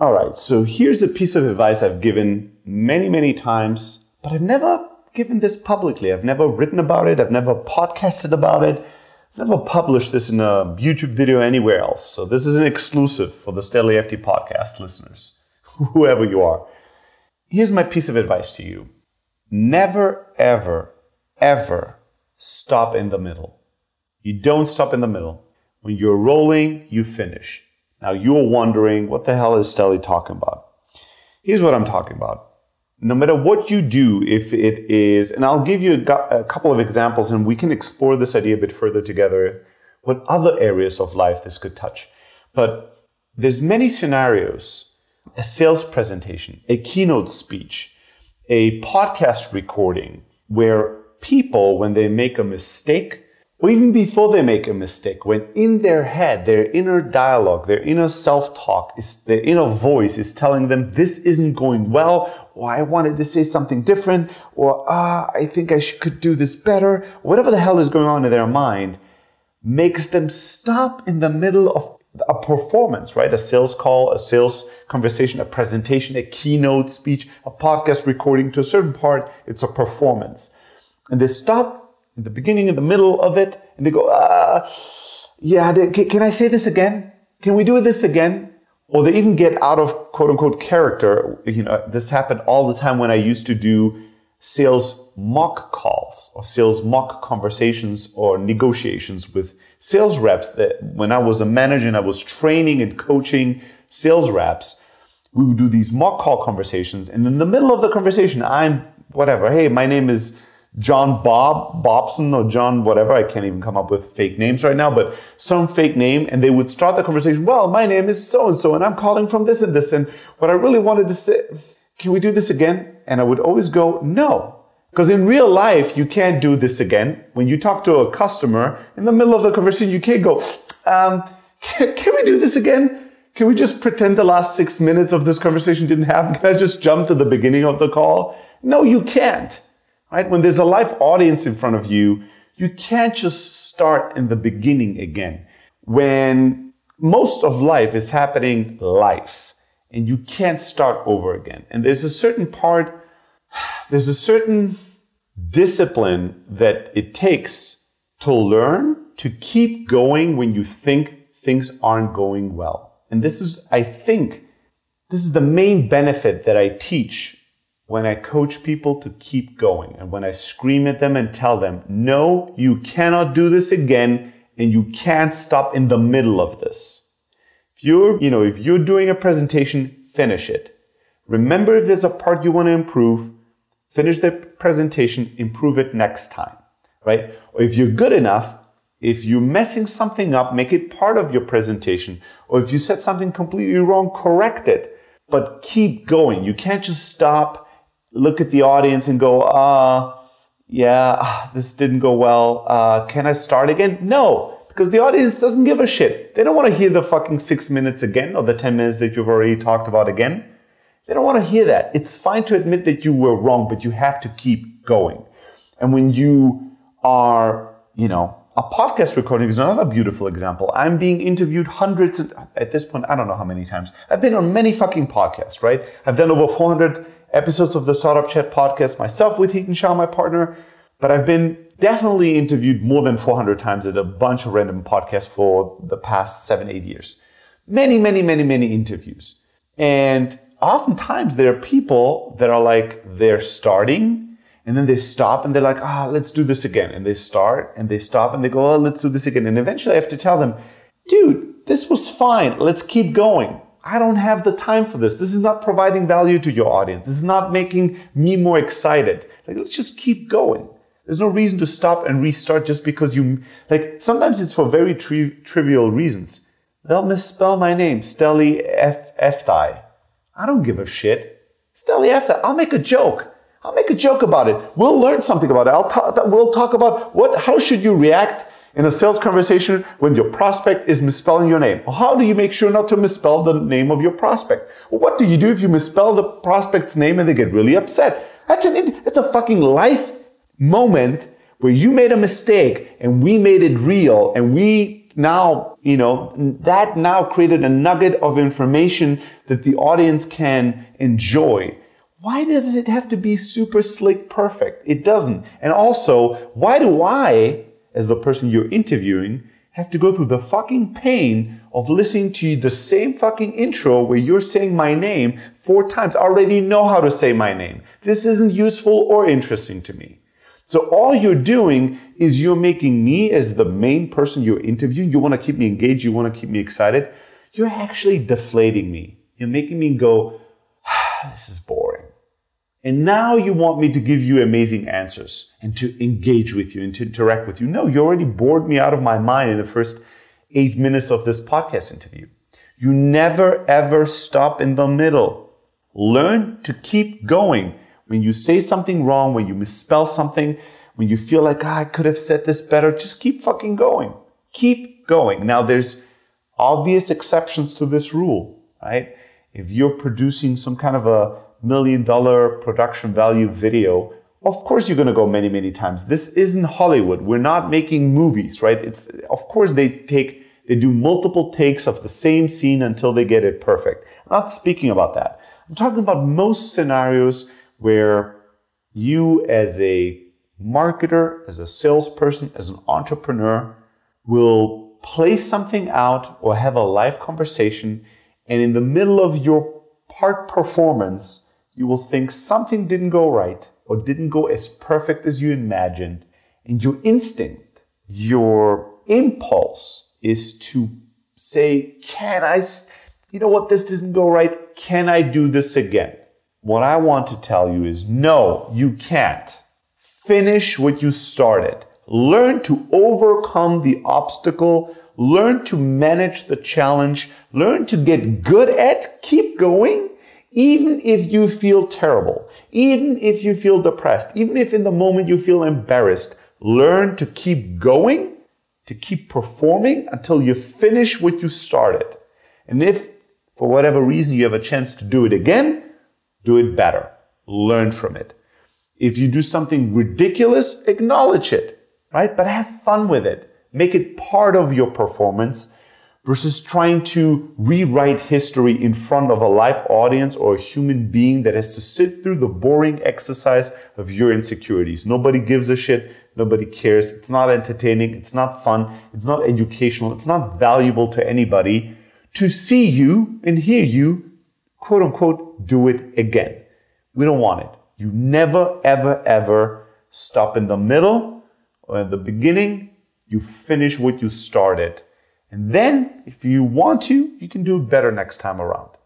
All right, so here's a piece of advice I've given many, many times, but I've never given this publicly. I've never written about it, I've never podcasted about it, I've never published this in a YouTube video anywhere else. So this is an exclusive for the Steli Efti podcast listeners, whoever you are. Here's my piece of advice to you never, ever, ever stop in the middle. You don't stop in the middle. When you're rolling, you finish. Now you're wondering, what the hell is Steli talking about? Here's what I'm talking about. No matter what you do, if it is, and I'll give you a, a couple of examples and we can explore this idea a bit further together, what other areas of life this could touch. But there's many scenarios, a sales presentation, a keynote speech, a podcast recording where people, when they make a mistake, or even before they make a mistake, when in their head, their inner dialogue, their inner self-talk, is their inner voice is telling them this isn't going well, or I wanted to say something different, or ah, I think I should, could do this better, whatever the hell is going on in their mind, makes them stop in the middle of a performance, right? A sales call, a sales conversation, a presentation, a keynote speech, a podcast recording. To a certain part, it's a performance. And they stop in the beginning, in the middle of it, and they go, uh, yeah, can I say this again? Can we do this again? Or they even get out of quote unquote character. You know, this happened all the time when I used to do sales mock calls or sales mock conversations or negotiations with sales reps that when I was a manager and I was training and coaching sales reps, we would do these mock call conversations. And in the middle of the conversation, I'm whatever. Hey, my name is John Bob Bobson or John whatever. I can't even come up with fake names right now, but some fake name. And they would start the conversation. Well, my name is so and so, and I'm calling from this and this. And what I really wanted to say, can we do this again? And I would always go, no. Because in real life, you can't do this again. When you talk to a customer in the middle of the conversation, you can't go, um, can, can we do this again? Can we just pretend the last six minutes of this conversation didn't happen? Can I just jump to the beginning of the call? No, you can't right? When there's a live audience in front of you, you can't just start in the beginning again. When most of life is happening live and you can't start over again. And there's a certain part, there's a certain discipline that it takes to learn to keep going when you think things aren't going well. And this is, I think, this is the main benefit that I teach when I coach people to keep going and when I scream at them and tell them, no, you cannot do this again and you can't stop in the middle of this. If you're, you know, if you're doing a presentation, finish it. Remember if there's a part you want to improve, finish the presentation, improve it next time, right? Or if you're good enough, if you're messing something up, make it part of your presentation. Or if you said something completely wrong, correct it. But keep going. You can't just stop look at the audience and go, uh, yeah, ah, this didn't go well. Uh, can I start again? No, because the audience doesn't give a shit. They don't want to hear the fucking six minutes again or the 10 minutes that you've already talked about again. They don't want to hear that. It's fine to admit that you were wrong, but you have to keep going. And when you are, you know, a podcast recording is another beautiful example. I'm being interviewed hundreds of, at this point, I don't know how many times. I've been on many fucking podcasts, right? I've done over 400 episodes of the Startup Chat podcast myself with Hiten Shah, my partner, but I've been definitely interviewed more than 400 times at a bunch of random podcasts for the past seven, eight years. Many, many, many, many interviews. And oftentimes there are people that are like, they're starting and then they stop and they're like, ah, let's do this again. And they start and they stop and they go, oh, let's do this again. And eventually I have to tell them, dude, this was fine. Let's keep going. I don't have the time for this. This is not providing value to your audience. This is not making me more excited. Like, let's just keep going. There's no reason to stop and restart just because you, like, sometimes it's for very tri- trivial reasons. They'll misspell my name, Steli F. I don't give a shit. Steli Efti. I'll make a joke. I'll make a joke about it. We'll learn something about it. I'll ta- we'll talk about what, how should you react in a sales conversation when your prospect is misspelling your name? How do you make sure not to misspell the name of your prospect? What do you do if you misspell the prospect's name and they get really upset? That's an that's a fucking life moment where you made a mistake and we made it real and we now, you know, that now created a nugget of information that the audience can enjoy. Why does it have to be super slick perfect? It doesn't. And also, why do I, as the person you're interviewing, have to go through the fucking pain of listening to the same fucking intro where you're saying my name four times? I already know how to say my name. This isn't useful or interesting to me. So all you're doing is you're making me as the main person you're interviewing. You want to keep me engaged. You want to keep me excited. You're actually deflating me. You're making me go, ah, this is boring. And now you want me to give you amazing answers and to engage with you and to interact with you. No, you already bored me out of my mind in the first eight minutes of this podcast interview. You never ever stop in the middle. Learn to keep going. When you say something wrong, when you misspell something, when you feel like, oh, I could have said this better, just keep fucking going. Keep going. Now, there's obvious exceptions to this rule, right? If you're producing some kind of a million dollar production value video, of course you're going to go many, many times. This isn't Hollywood. We're not making movies, right? It's, of course they take, they do multiple takes of the same scene until they get it perfect. I'm not speaking about that. I'm talking about most scenarios where you as a marketer, as a salesperson, as an entrepreneur will play something out or have a live conversation and in the middle of your part performance, you will think something didn't go right or didn't go as perfect as you imagined. And your instinct, your impulse is to say, can I, you know what, this doesn't go right. Can I do this again? What I want to tell you is no, you can't. Finish what you started. Learn to overcome the obstacle. Learn to manage the challenge. Learn to get good at, keep going, even if you feel terrible, even if you feel depressed, even if in the moment you feel embarrassed. Learn to keep going, to keep performing until you finish what you started. And if for whatever reason you have a chance to do it again, do it better. Learn from it. If you do something ridiculous, acknowledge it, right? But have fun with it. Make it part of your performance versus trying to rewrite history in front of a live audience or a human being that has to sit through the boring exercise of your insecurities. Nobody gives a shit. Nobody cares. It's not entertaining. It's not fun. It's not educational. It's not valuable to anybody to see you and hear you quote unquote, do it again. We don't want it. You never, ever, ever stop in the middle or at the beginning. You finish what you started. And then, if you want to, you can do better next time around.